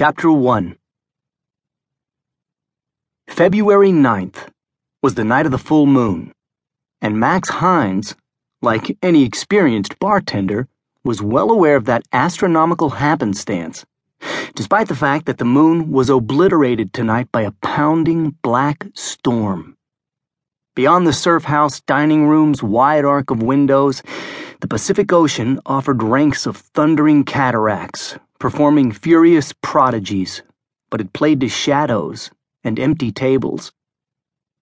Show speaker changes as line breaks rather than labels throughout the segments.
Chapter 1 February 9th was the night of the full moon, and Max Hines, like any experienced bartender, was well aware of that astronomical happenstance, despite the fact that the moon was obliterated tonight by a pounding black storm. Beyond the surf house dining room's wide arc of windows, the Pacific Ocean offered ranks of thundering cataracts, performing furious prodigies, but it played to shadows and empty tables.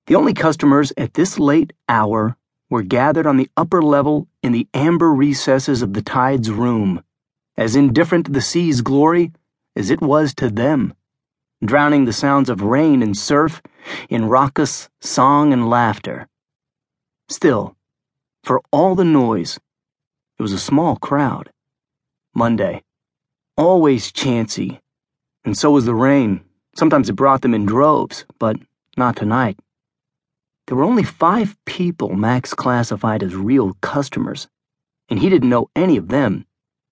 The only customers at this late hour were gathered on the upper level in the amber recesses of the tide's room, as indifferent to the sea's glory as it was to them, drowning the sounds of rain and surf in raucous song and laughter. Still, for all the noise, it was a small crowd. Monday. Always chancy. And so was the rain. Sometimes it brought them in droves, but not tonight. There were only five people Max classified as real customers, and he didn't know any of them,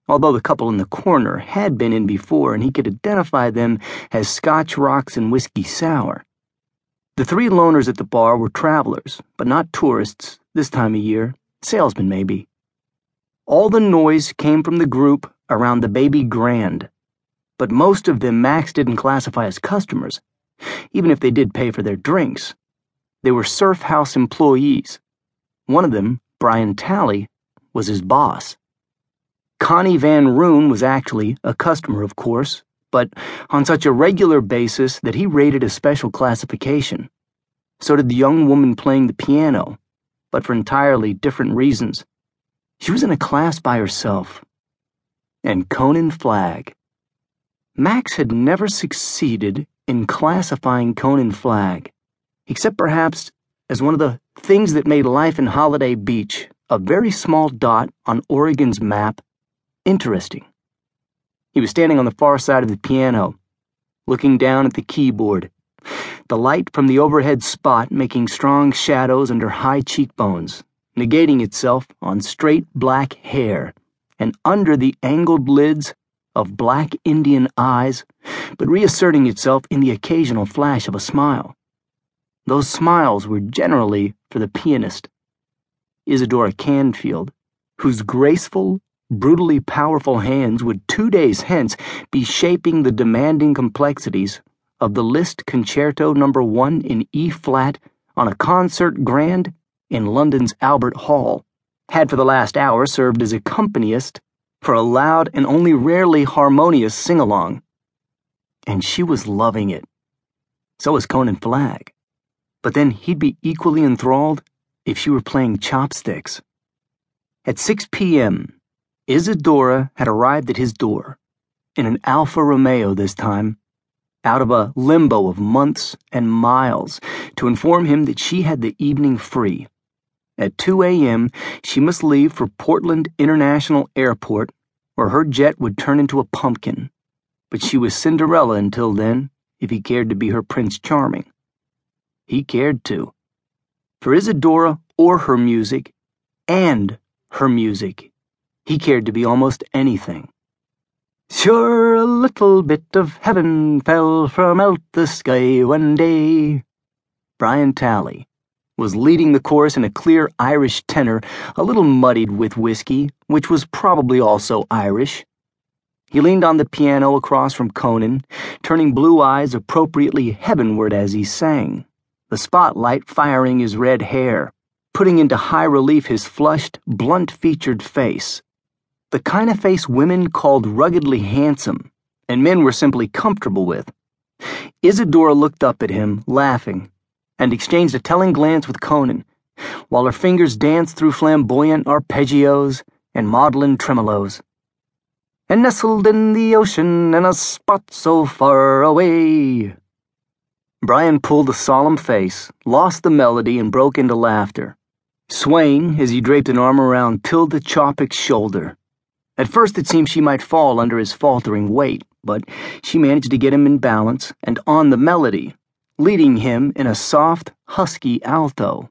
although the couple in the corner had been in before and he could identify them as Scotch Rocks and Whiskey Sour. The three loners at the bar were travelers, but not tourists this time of year, salesmen maybe. All the noise came from the group around the baby grand, but most of them Max didn't classify as customers, even if they did pay for their drinks. They were surf house employees. One of them, Brian Talley, was his boss. Connie Van Roon was actually a customer, of course, but on such a regular basis that he rated a special classification. So did the young woman playing the piano, but for entirely different reasons. She was in a class by herself. And Conan Flagg. Max had never succeeded in classifying Conan Flagg, except perhaps as one of the things that made life in Holiday Beach, a very small dot on Oregon's map, interesting. He was standing on the far side of the piano, looking down at the keyboard, the light from the overhead spot making strong shadows under high cheekbones negating itself on straight black hair and under the angled lids of black Indian eyes, but reasserting itself in the occasional flash of a smile. Those smiles were generally for the pianist, Isadora Canfield, whose graceful, brutally powerful hands would two days hence be shaping the demanding complexities of the Liszt Concerto no. 1 in E flat on a concert grand in London's Albert Hall, had for the last hour served as accompanist for a loud and only rarely harmonious sing along. And she was loving it. So was Conan Flagg. But then he'd be equally enthralled if she were playing chopsticks. At 6 p.m., Isadora had arrived at his door, in an Alfa Romeo this time, out of a limbo of months and miles, to inform him that she had the evening free. At 2 a.m., she must leave for Portland International Airport, where her jet would turn into a pumpkin. But she was Cinderella until then, if he cared to be her Prince Charming. He cared to. For Isadora or her music, and her music, he cared to be almost anything. Sure, a little bit of heaven fell from out the sky one day. Brian Talley was leading the chorus in a clear Irish tenor, a little muddied with whiskey, which was probably also Irish. He leaned on the piano across from Conan, turning blue eyes appropriately heavenward as he sang, the spotlight firing his red hair, putting into high relief his flushed, blunt featured face. The kind of face women called ruggedly handsome, and men were simply comfortable with. Isadora looked up at him, laughing and exchanged a telling glance with Conan, while her fingers danced through flamboyant arpeggios and maudlin tremolos. And nestled in the ocean in a spot so far away. Brian pulled a solemn face, lost the melody, and broke into laughter, swaying as he draped an arm around Tilda Chopik's shoulder. At first, it seemed she might fall under his faltering weight, but she managed to get him in balance and on the melody leading him in a soft, husky alto.